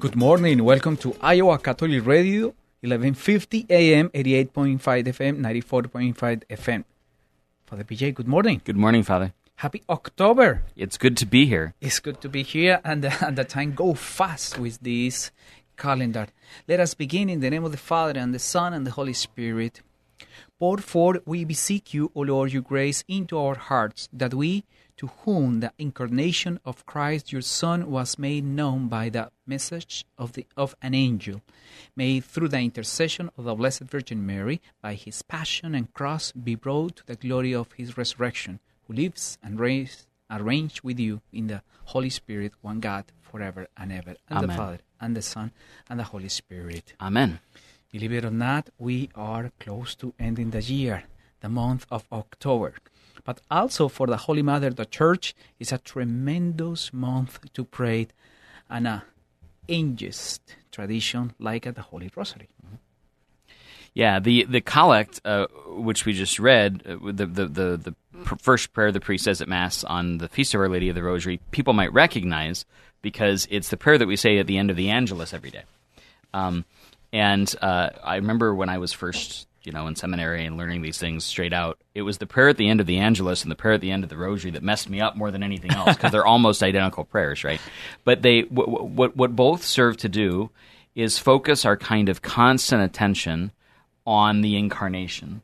Good morning. Welcome to Iowa Catholic Radio, 1150 AM, 88.5 FM, 94.5 FM. Father PJ, good morning. Good morning, Father. Happy October. It's good to be here. It's good to be here, and, uh, and the time go fast with this calendar. Let us begin in the name of the Father, and the Son, and the Holy Spirit. Pour forth, we beseech you, O Lord, your grace into our hearts, that we, to whom the incarnation of Christ your Son was made known by the message of, the, of an angel, may through the intercession of the Blessed Virgin Mary, by his passion and cross, be brought to the glory of his resurrection, who lives and reigns arranged with you in the Holy Spirit, one God, forever and ever. And the Father, and the Son, and the Holy Spirit. Amen. Believe it or not, we are close to ending the year, the month of October. But also for the Holy Mother, the Church is a tremendous month to pray and a ancient tradition like at the Holy Rosary. Yeah, the the collect, uh, which we just read, uh, the the the, the first prayer the priest says at Mass on the Feast of Our Lady of the Rosary, people might recognize because it's the prayer that we say at the end of the Angelus every day. Um, and uh, I remember when I was first, you know, in seminary and learning these things straight out, it was the prayer at the end of the Angelus and the prayer at the end of the Rosary that messed me up more than anything else because they're almost identical prayers, right? But they, what, what what both serve to do is focus our kind of constant attention on the incarnation.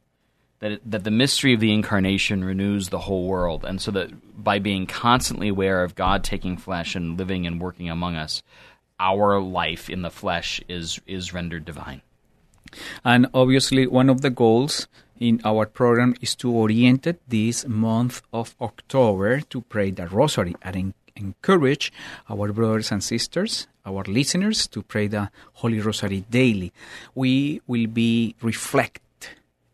That, it, that the mystery of the incarnation renews the whole world, and so that by being constantly aware of God taking flesh and living and working among us, our life in the flesh is is rendered divine. And obviously, one of the goals in our program is to orient this month of October to pray the Rosary and en- encourage our brothers and sisters, our listeners, to pray the Holy Rosary daily. We will be reflect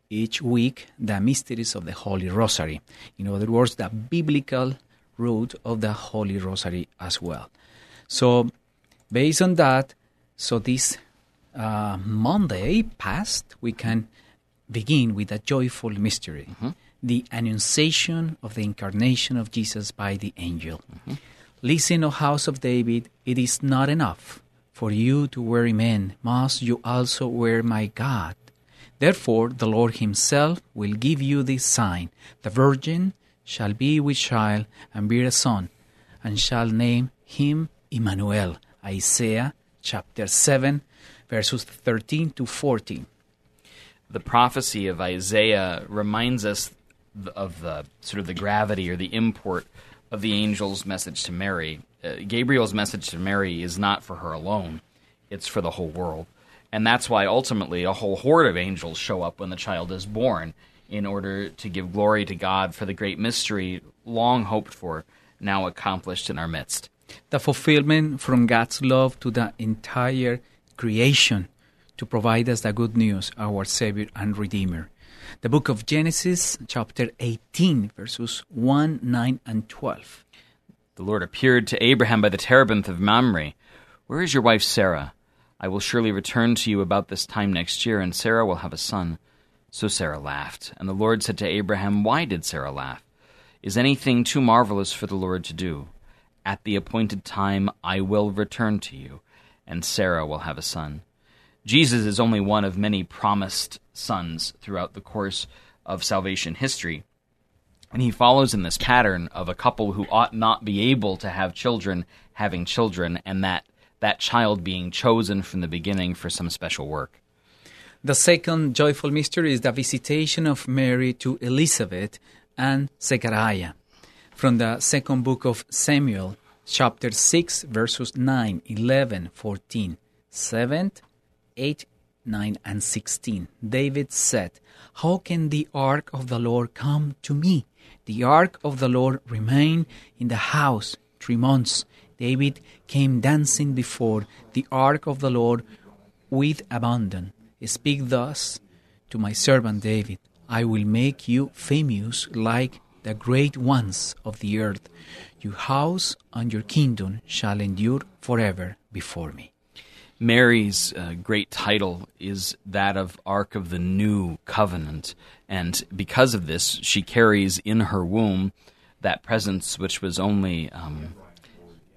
each week the mysteries of the Holy Rosary. In other words, the biblical root of the Holy Rosary as well. So, based on that, so this uh, Monday past, we can begin with a joyful mystery the Annunciation of the Incarnation of Jesus by the angel. Listen, O house of David, it is not enough for you to weary men, must you also wear my God. Therefore, the Lord Himself will give you this sign the virgin shall be with child and bear a son, and shall name him Emmanuel. Isaiah chapter 7, verses 13 to 14. The prophecy of Isaiah reminds us of the sort of the gravity or the import of the angel's message to Mary. Uh, Gabriel's message to Mary is not for her alone; it's for the whole world, and that's why ultimately a whole horde of angels show up when the child is born in order to give glory to God for the great mystery long hoped for, now accomplished in our midst. The fulfillment from God's love to the entire creation to provide us the good news, our Savior and Redeemer. The book of Genesis, chapter 18, verses 1, 9, and 12. The Lord appeared to Abraham by the terebinth of Mamre. Where is your wife Sarah? I will surely return to you about this time next year, and Sarah will have a son. So Sarah laughed. And the Lord said to Abraham, Why did Sarah laugh? Is anything too marvelous for the Lord to do? At the appointed time I will return to you, and Sarah will have a son. Jesus is only one of many promised sons throughout the course of salvation history. And he follows in this pattern of a couple who ought not be able to have children having children, and that, that child being chosen from the beginning for some special work. The second joyful mystery is the visitation of Mary to Elizabeth and Zechariah. From the second book of Samuel, chapter 6, verses 9, 11, 14, 7, 8, 9, and 16. David said, How can the ark of the Lord come to me? The ark of the Lord remained in the house three months. David came dancing before the ark of the Lord with abandon. Speak thus to my servant David I will make you famous like the great ones of the earth. Your house and your kingdom shall endure forever before me. Mary's uh, great title is that of Ark of the New Covenant, and because of this, she carries in her womb that presence which was only um,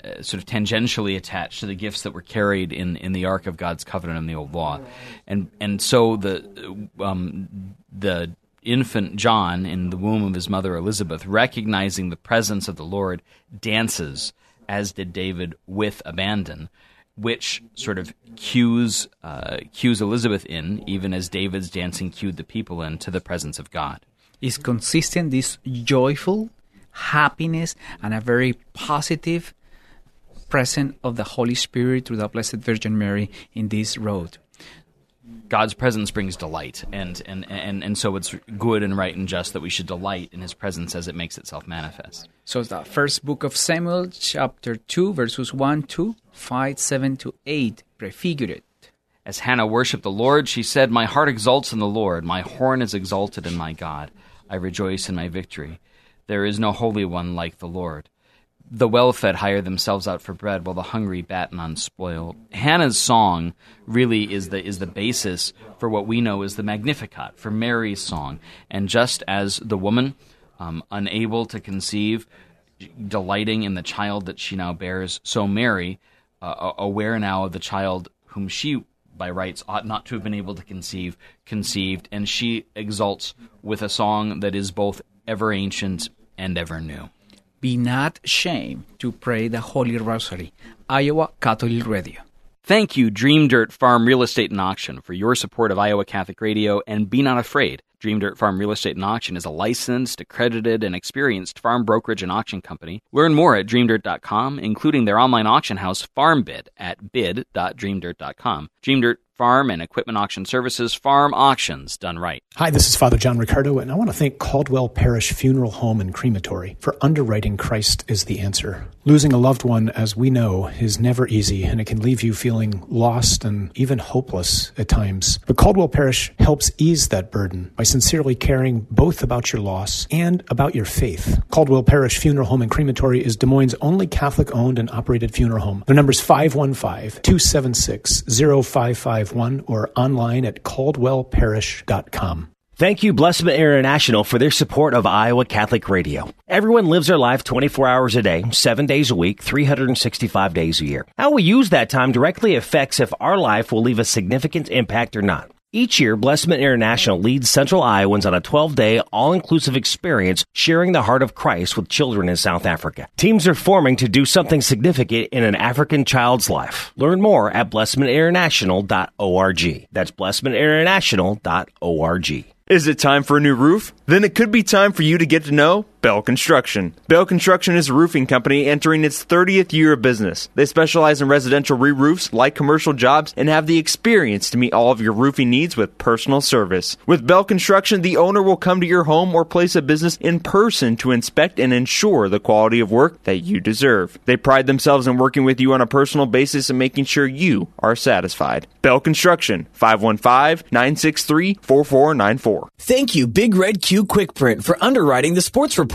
uh, sort of tangentially attached to the gifts that were carried in, in the Ark of God's Covenant in the Old Law, and and so the um, the infant John in the womb of his mother Elizabeth, recognizing the presence of the Lord, dances as did David with abandon which sort of cues uh, cues Elizabeth in, even as David's dancing cued the people in to the presence of God. Is consistent this joyful happiness and a very positive presence of the Holy Spirit through the Blessed Virgin Mary in this road. God's presence brings delight, and, and, and, and so it's good and right and just that we should delight in His presence as it makes itself manifest. So the first book of Samuel, chapter 2, verses 1 to 5, 7 to 8, prefigure it. As Hannah worshipped the Lord, she said, My heart exalts in the Lord, my horn is exalted in my God. I rejoice in my victory. There is no holy one like the Lord. The well fed hire themselves out for bread, while the hungry batten on spoil. Hannah's song really is the is the basis for what we know as the Magnificat, for Mary's song. And just as the woman, um, unable to conceive, delighting in the child that she now bears, so Mary, uh, aware now of the child whom she by rights ought not to have been able to conceive, conceived, and she exults with a song that is both ever ancient and ever new. Be not ashamed to pray the Holy Rosary. Iowa Catholic Radio. Thank you, Dream Dirt Farm Real Estate and Auction, for your support of Iowa Catholic Radio, and be not afraid. Dream Dirt Farm Real Estate and Auction is a licensed, accredited, and experienced farm brokerage and auction company. Learn more at dreamdirt.com, including their online auction house, FarmBid, at bid.dreamdirt.com. Dream Dirt farm and equipment auction services, farm auctions done right. Hi, this is Father John Riccardo, and I want to thank Caldwell Parrish Funeral Home and Crematory for underwriting Christ is the answer. Losing a loved one, as we know, is never easy, and it can leave you feeling lost and even hopeless at times. But Caldwell Parrish helps ease that burden by sincerely caring both about your loss and about your faith. Caldwell Parrish Funeral Home and Crematory is Des Moines' only Catholic owned and operated funeral home. Their number is 515 276 0551 or online at caldwellparrish.com. Thank you, Blessman International, for their support of Iowa Catholic Radio. Everyone lives their life 24 hours a day, 7 days a week, 365 days a year. How we use that time directly affects if our life will leave a significant impact or not. Each year, Blessman International leads Central Iowans on a 12 day, all inclusive experience sharing the heart of Christ with children in South Africa. Teams are forming to do something significant in an African child's life. Learn more at blessmaninternational.org. That's blessmaninternational.org. Is it time for a new roof? Then it could be time for you to get to know Bell Construction. Bell Construction is a roofing company entering its 30th year of business. They specialize in residential re roofs, light commercial jobs, and have the experience to meet all of your roofing needs with personal service. With Bell Construction, the owner will come to your home or place of business in person to inspect and ensure the quality of work that you deserve. They pride themselves in working with you on a personal basis and making sure you are satisfied. Bell Construction, 515 963 4494. Thank you, Big Red Q Quick Print, for underwriting the sports report.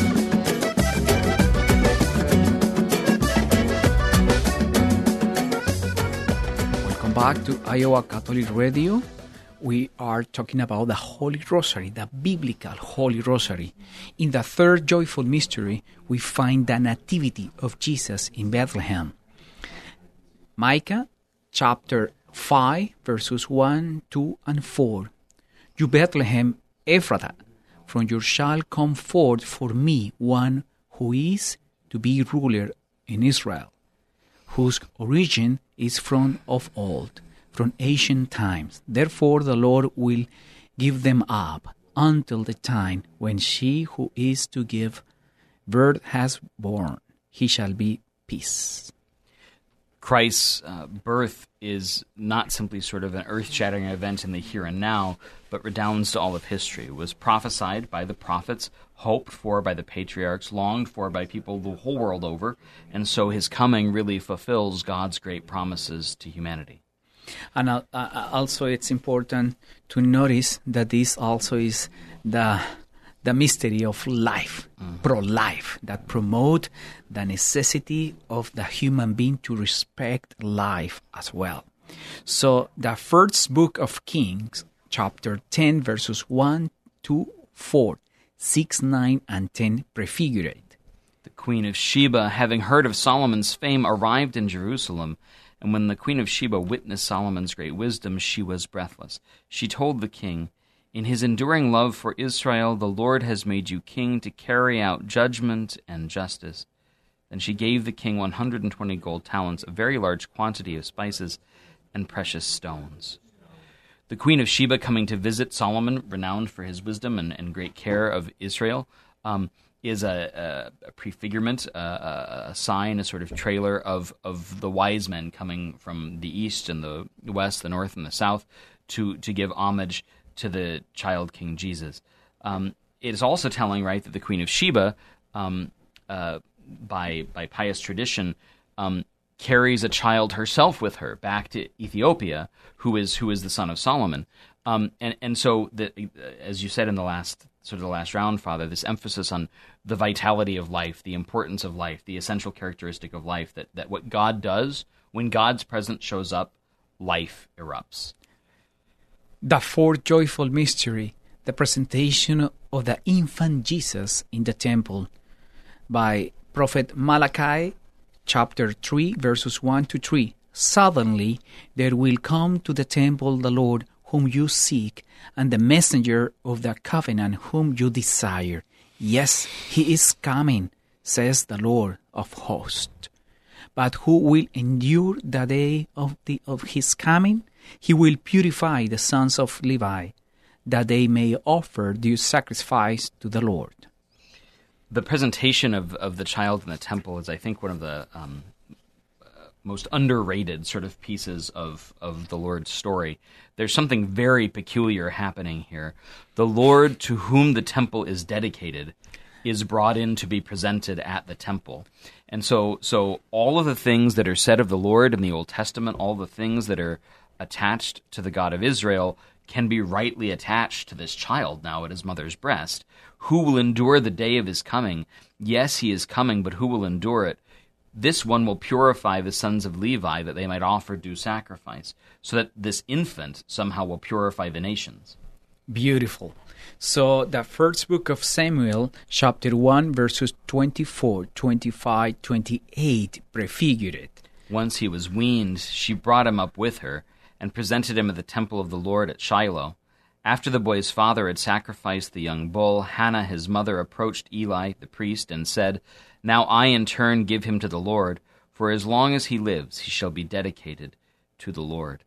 Welcome back to Iowa Catholic Radio. We are talking about the Holy Rosary, the biblical Holy Rosary. In the third joyful mystery, we find the Nativity of Jesus in Bethlehem. Micah chapter 5, verses 1, 2, and 4. You Bethlehem Ephrathah, from you shall come forth for me one who is to be ruler in Israel, whose origin is from of old, from ancient times. Therefore, the Lord will give them up until the time when she who is to give birth has born. He shall be peace. Christ's uh, birth is not simply sort of an earth shattering event in the here and now, but redounds to all of history. It was prophesied by the prophets, hoped for by the patriarchs, longed for by people the whole world over, and so his coming really fulfills God's great promises to humanity. And uh, uh, also, it's important to notice that this also is the the mystery of life, pro-life, that promote the necessity of the human being to respect life as well. So the first book of Kings, chapter 10, verses 1 to 4, 6, 9, and 10 prefigure it. The Queen of Sheba, having heard of Solomon's fame, arrived in Jerusalem. And when the Queen of Sheba witnessed Solomon's great wisdom, she was breathless. She told the king, In his enduring love for Israel, the Lord has made you king to carry out judgment and justice. Then she gave the king 120 gold talents, a very large quantity of spices and precious stones. The Queen of Sheba coming to visit Solomon, renowned for his wisdom and, and great care of Israel, um, is a, a, a prefigurement, a, a, sign, a sort of trailer of, of the wise men coming from the east and the west, the north and the south, to, to give homage to the child King Jesus. Um, it is also telling, right, that the Queen of Sheba, um, uh, by by pious tradition, um, carries a child herself with her back to Ethiopia, who is who is the son of Solomon. Um, and and so, the, as you said in the last sort of the last round, Father, this emphasis on the vitality of life, the importance of life, the essential characteristic of life, that that what God does when God's presence shows up, life erupts. The fourth joyful mystery, the presentation of the infant Jesus in the temple by Prophet Malachi, chapter 3, verses 1 to 3. Suddenly there will come to the temple the Lord whom you seek, and the messenger of the covenant whom you desire. Yes, he is coming, says the Lord of hosts. But who will endure the day of, the, of his coming? He will purify the sons of Levi, that they may offer due sacrifice to the Lord the presentation of, of the child in the temple is, I think, one of the um, uh, most underrated sort of pieces of, of the Lord's story. There's something very peculiar happening here. The Lord to whom the temple is dedicated is brought in to be presented at the temple. And so, so all of the things that are said of the Lord in the Old Testament, all the things that are attached to the God of Israel, can be rightly attached to this child now at his mother's breast. Who will endure the day of his coming? Yes, he is coming, but who will endure it? This one will purify the sons of Levi that they might offer due sacrifice, so that this infant somehow will purify the nations. Beautiful. So, the first book of Samuel, chapter 1, verses 24, 25, 28, prefigured it. Once he was weaned, she brought him up with her and presented him at the temple of the Lord at Shiloh. After the boy's father had sacrificed the young bull, Hannah, his mother, approached Eli, the priest, and said, Now I in turn give him to the Lord, for as long as he lives, he shall be dedicated to the Lord.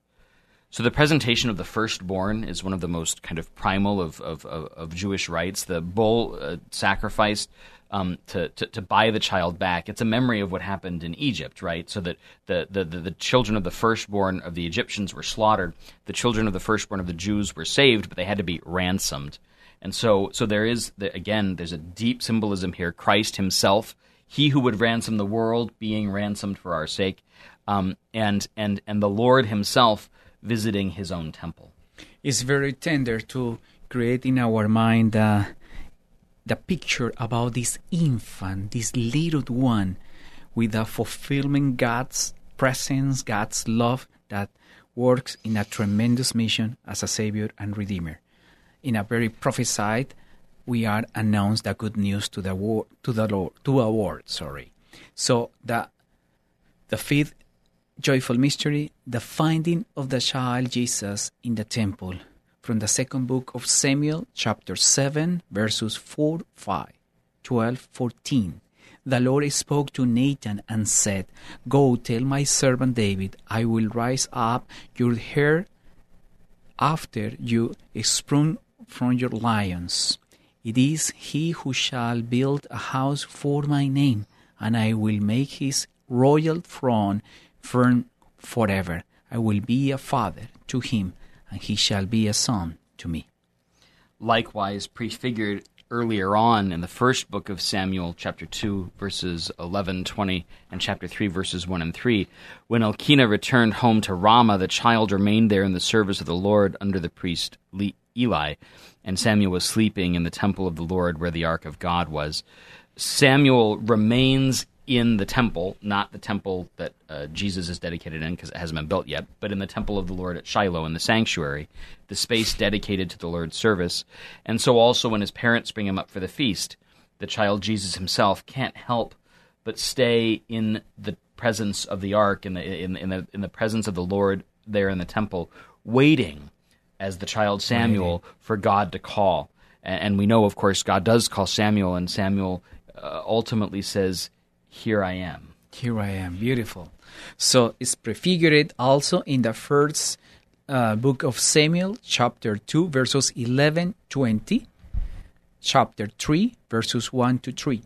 So the presentation of the firstborn is one of the most kind of primal of, of, of, of Jewish rites. The bull uh, sacrificed um, to, to, to buy the child back. It's a memory of what happened in Egypt, right? So that the, the, the, the, children of the firstborn of the Egyptians were slaughtered. The children of the firstborn of the Jews were saved, but they had to be ransomed. And so, so there is, the, again, there's a deep symbolism here. Christ himself, he who would ransom the world, being ransomed for our sake, um, and, and, and the Lord himself visiting his own temple. It's very tender to create in our mind uh, the picture about this infant, this little one, with the fulfillment God's presence, God's love that works in a tremendous mission as a Savior and Redeemer. In a very prophesied, we are announced the good news to the world, to the Lord, to a world. Sorry. So the the fifth joyful mystery, the finding of the child Jesus in the temple from the second book of Samuel, chapter 7, verses 4, 5, 12, 14. the Lord spoke to Nathan and said, Go tell my servant David, I will rise up your hair after you sprung from your lions. It is he who shall build a house for my name, and I will make his royal throne firm forever. I will be a father to him, and he shall be a son to me. Likewise, prefigured earlier on in the first book of Samuel, chapter 2, verses 11, 20, and chapter 3, verses 1 and 3. When Elkanah returned home to Ramah, the child remained there in the service of the Lord under the priest Eli, and Samuel was sleeping in the temple of the Lord where the ark of God was. Samuel remains in the temple, not the temple that uh, Jesus is dedicated in because it hasn't been built yet, but in the temple of the Lord at Shiloh in the sanctuary, the space dedicated to the Lord's service. And so also when his parents bring him up for the feast, the child Jesus himself can't help but stay in the presence of the ark, in the in, in the in the presence of the Lord there in the temple, waiting as the child Samuel waiting. for God to call. And, and, we know, of course, God does call Samuel, and Samuel uh, ultimately says, here I am. Here I am. Beautiful. So it's prefigured also in the first uh, book of Samuel, chapter 2, verses 11 20, chapter 3, verses 1 to 3.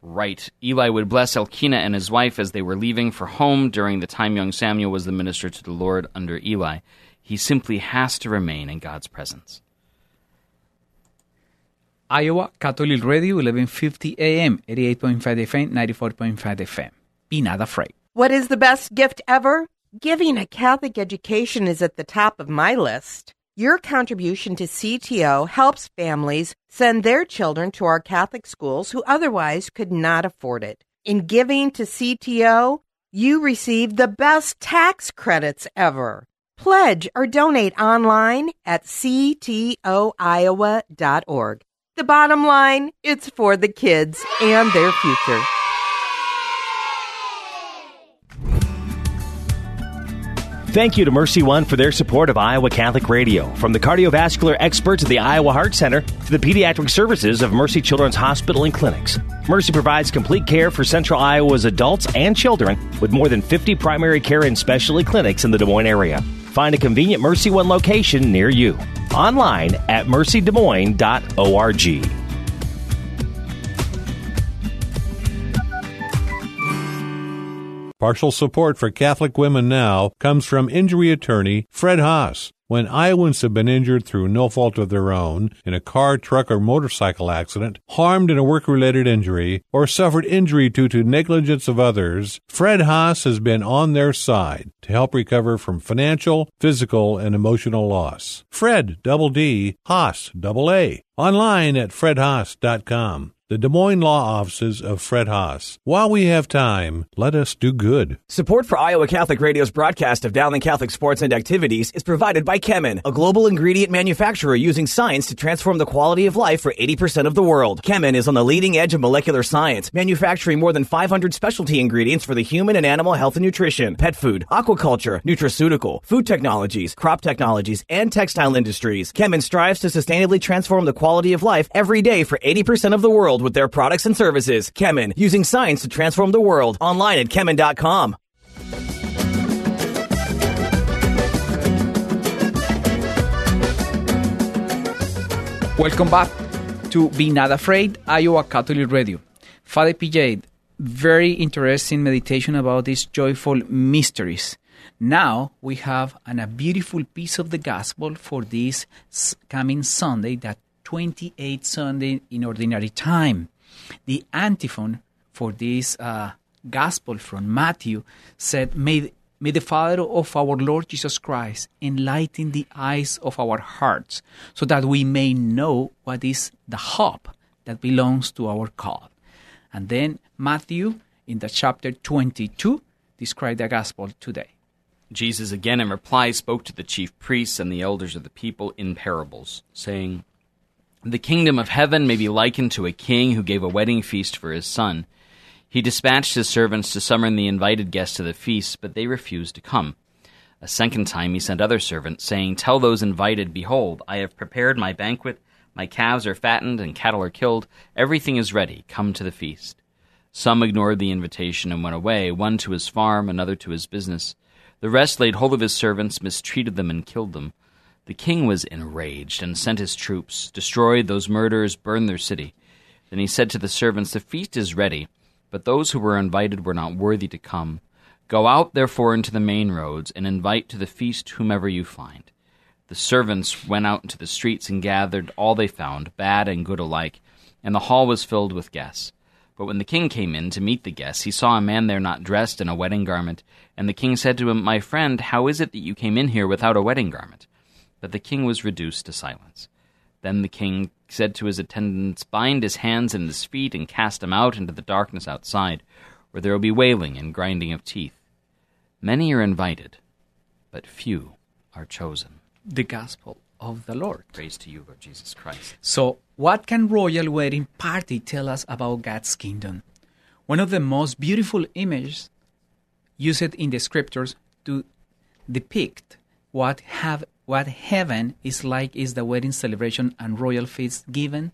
Right. Eli would bless Elkanah and his wife as they were leaving for home during the time young Samuel was the minister to the Lord under Eli. He simply has to remain in God's presence. Iowa Catholic Radio, 1150 AM, 88.5 FM, 94.5 FM. Be not afraid. What is the best gift ever? Giving a Catholic education is at the top of my list. Your contribution to CTO helps families send their children to our Catholic schools who otherwise could not afford it. In giving to CTO, you receive the best tax credits ever. Pledge or donate online at ctoiowa.org. The bottom line, it's for the kids and their future. Thank you to Mercy One for their support of Iowa Catholic Radio. From the cardiovascular experts at the Iowa Heart Center to the pediatric services of Mercy Children's Hospital and Clinics. Mercy provides complete care for Central Iowa's adults and children with more than 50 primary care and specialty clinics in the Des Moines area. Find a convenient Mercy One location near you. Online at mercydesmoines.org. Partial support for Catholic Women Now comes from injury attorney Fredd Haas. When Iowans have been injured through no fault of their own in a car, truck, or motorcycle accident, harmed in a work related injury, or suffered injury due to negligence of others, Fredd Haas has been on their side to help recover from financial, physical, and emotional loss. Fredd, double D, Haas, double A. Online at fredhaas.com the Des Moines Law Offices of Fredd Haas. While we have time, let us do good. Support for Iowa Catholic Radio's broadcast of Dowling Catholic sports and activities is provided by Kemin, a global ingredient manufacturer using science to transform the quality of life for 80% of the world. Kemin is on the leading edge of molecular science, manufacturing more than 500 specialty ingredients for the human and animal health and nutrition, pet food, aquaculture, nutraceutical, food technologies, crop technologies, and textile industries. Kemin strives to sustainably transform the quality of life every day for 80% of the world world with their products and services. Kemin, using science to transform the world. Online at Kemin.com. Welcome back to Be Not Afraid, Iowa Catholic Radio. Father PJ, very interesting meditation about these joyful mysteries. Now we have an, a beautiful piece of the gospel for this coming Sunday that 28 Sunday in Ordinary Time. The antiphon for this uh, gospel from Matthew said, may, may the Father of our Lord Jesus Christ enlighten the eyes of our hearts so that we may know what is the hope that belongs to our call. And then Matthew in the chapter 22 described the gospel today. Jesus again in reply spoke to the chief priests and the elders of the people in parables, saying, the kingdom of heaven may be likened to a king who gave a wedding feast for his son. He dispatched his servants to summon the invited guests to the feast, but they refused to come. A second time he sent other servants, saying, Tell those invited, Behold, I have prepared my banquet, my calves are fattened, and cattle are killed, everything is ready, come to the feast. Some ignored the invitation and went away, one to his farm, another to his business. The rest laid hold of his servants, mistreated them, and killed them. The king was enraged and sent his troops, destroyed those murderers, burned their city. Then he said to the servants, The feast is ready, but those who were invited were not worthy to come. Go out, therefore, into the main roads, and invite to the feast whomever you find. The servants went out into the streets and gathered all they found, bad and good alike, and the hall was filled with guests. But when the king came in to meet the guests, he saw a man there not dressed in a wedding garment, and the king said to him, My friend, how is it that you came in here without a wedding garment? But the king was reduced to silence. Then the king said to his attendants, Bind his hands and his feet and cast him out into the darkness outside, where there will be wailing and grinding of teeth. Many are invited, but few are chosen. The gospel of the Lord. Praise to you, Lord Jesus Christ. So, what can royal wedding party tell us about God's kingdom? One of the most beautiful images used in the scriptures to depict what have what heaven is like is the wedding celebration and royal feast given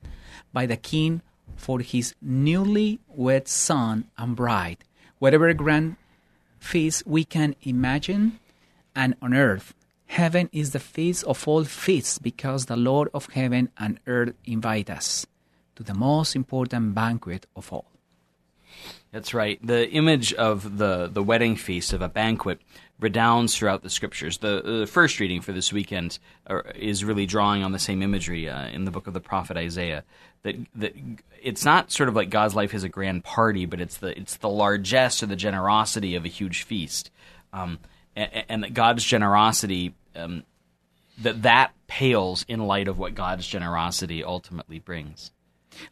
by the king for his newly wed son and bride. Whatever grand feast we can imagine, and on earth, heaven is the feast of all feasts because the Lord of heaven and earth invite us to the most important banquet of all. That's right. The image of the, the wedding feast of a banquet redounds throughout the scriptures. The, the first reading for this weekend uh, is really drawing on the same imagery uh, in the book of the prophet Isaiah. That that it's not sort of like God's life is a grand party, but it's the it's the largesse or the generosity of a huge feast, um, and, and, that God's generosity um, that that pales in light of what God's generosity ultimately brings.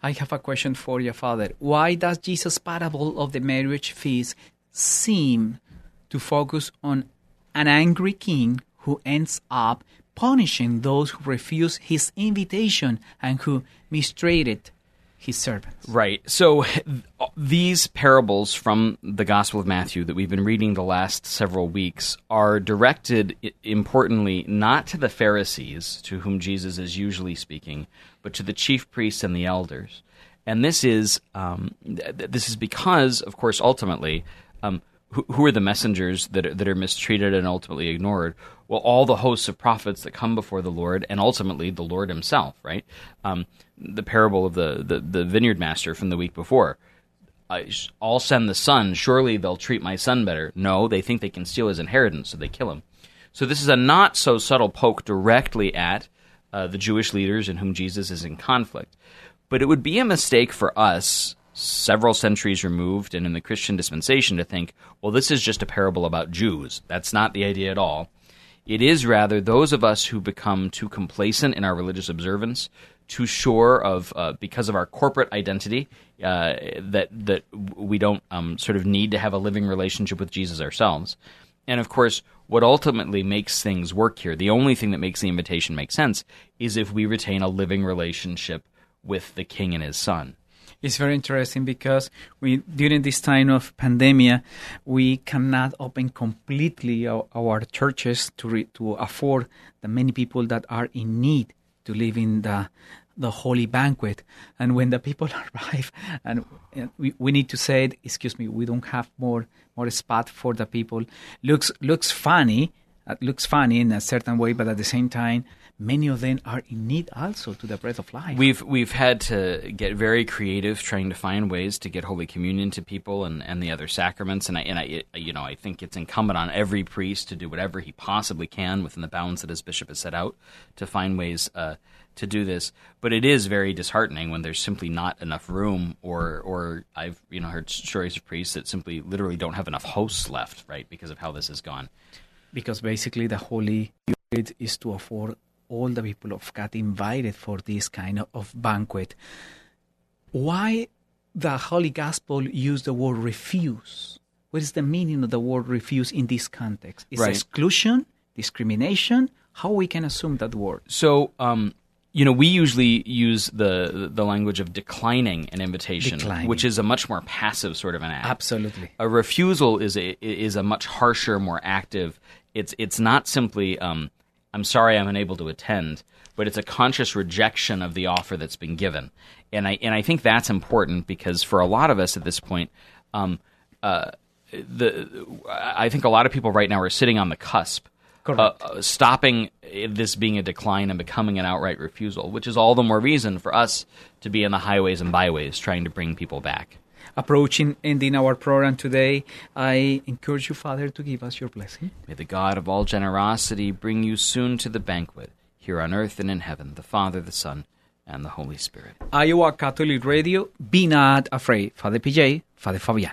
I have a question for you, Father. Why does Jesus' parable of the marriage feast seem to focus on an angry king who ends up punishing those who refuse his invitation and who mistreated his servants. Right. So these parables from the Gospel of Matthew that we've been reading the last several weeks are directed, importantly, not to the Pharisees, to whom Jesus is usually speaking, but to the chief priests and the elders. And this is um, this is because, of course, ultimately. Um, who, are the messengers that are, that are mistreated and ultimately ignored? Well, all the hosts of prophets that come before the Lord, and ultimately the Lord Himself. Right? Um, the parable of the, the, the vineyard master from the week before. I'll send the son. Surely they'll treat my son better. No, they think they can steal his inheritance, so they kill him. So this is a not so subtle poke directly at uh, the Jewish leaders in whom Jesus is in conflict. But it would be a mistake for us several centuries removed and in the Christian dispensation to think, well, this is just a parable about Jews. That's not the idea at all. It is rather those of us who become too complacent in our religious observance, too sure of uh, because of our corporate identity uh, that that we don't um, sort of need to have a living relationship with Jesus ourselves. And of course, what ultimately makes things work here, the only thing that makes the invitation make sense, is if we retain a living relationship with the King and His Son it's very interesting because we during this time of pandemia we cannot open completely our, our churches to re, to afford the many people that are in need to live in the the holy banquet. And when the people arrive and we, we need to say excuse me we don't have more more spot for the people. Looks looks funny it looks funny in a certain way but at the same time many of them are in need also to the breath of life. We've we've had to get very creative trying to find ways to get Holy Communion to people and, and the other sacraments. And I and I you know I think it's incumbent on every priest to do whatever he possibly can within the bounds that his bishop has set out to find ways. Uh, to do this, but it is very disheartening when there's simply not enough room, or or I've you know heard stories of priests that simply literally don't have enough hosts left, right, because of how this has gone. Because basically the Holy is to afford all the people of God invited for this kind of banquet. Why the Holy Gospel use the word refuse? What is the meaning of the word refuse in this context? Is right. exclusion, discrimination? How we can assume that word? So, um, you know, we usually use the the language of declining an invitation, declining. which is a much more passive sort of an act. Absolutely, a refusal is a is a much harsher, more active. It's it's not simply um, I'm sorry I'm unable to attend, but it's a conscious rejection of the offer that's been given. And I and I think that's important because for a lot of us at this point, um, uh, the I think a lot of people right now are sitting on the cusp. Uh, uh, stopping this being a decline and becoming an outright refusal, which is all the more reason for us to be in the highways and byways trying to bring people back approaching ending our program today, I encourage you, Father, to give us your blessing. May the God of all generosity bring you soon to the banquet, here on earth and in heaven, the Father, the Son, and the Holy Spirit. Iowa Catholic Radio, be not afraid. Father PJ, Father Fabian.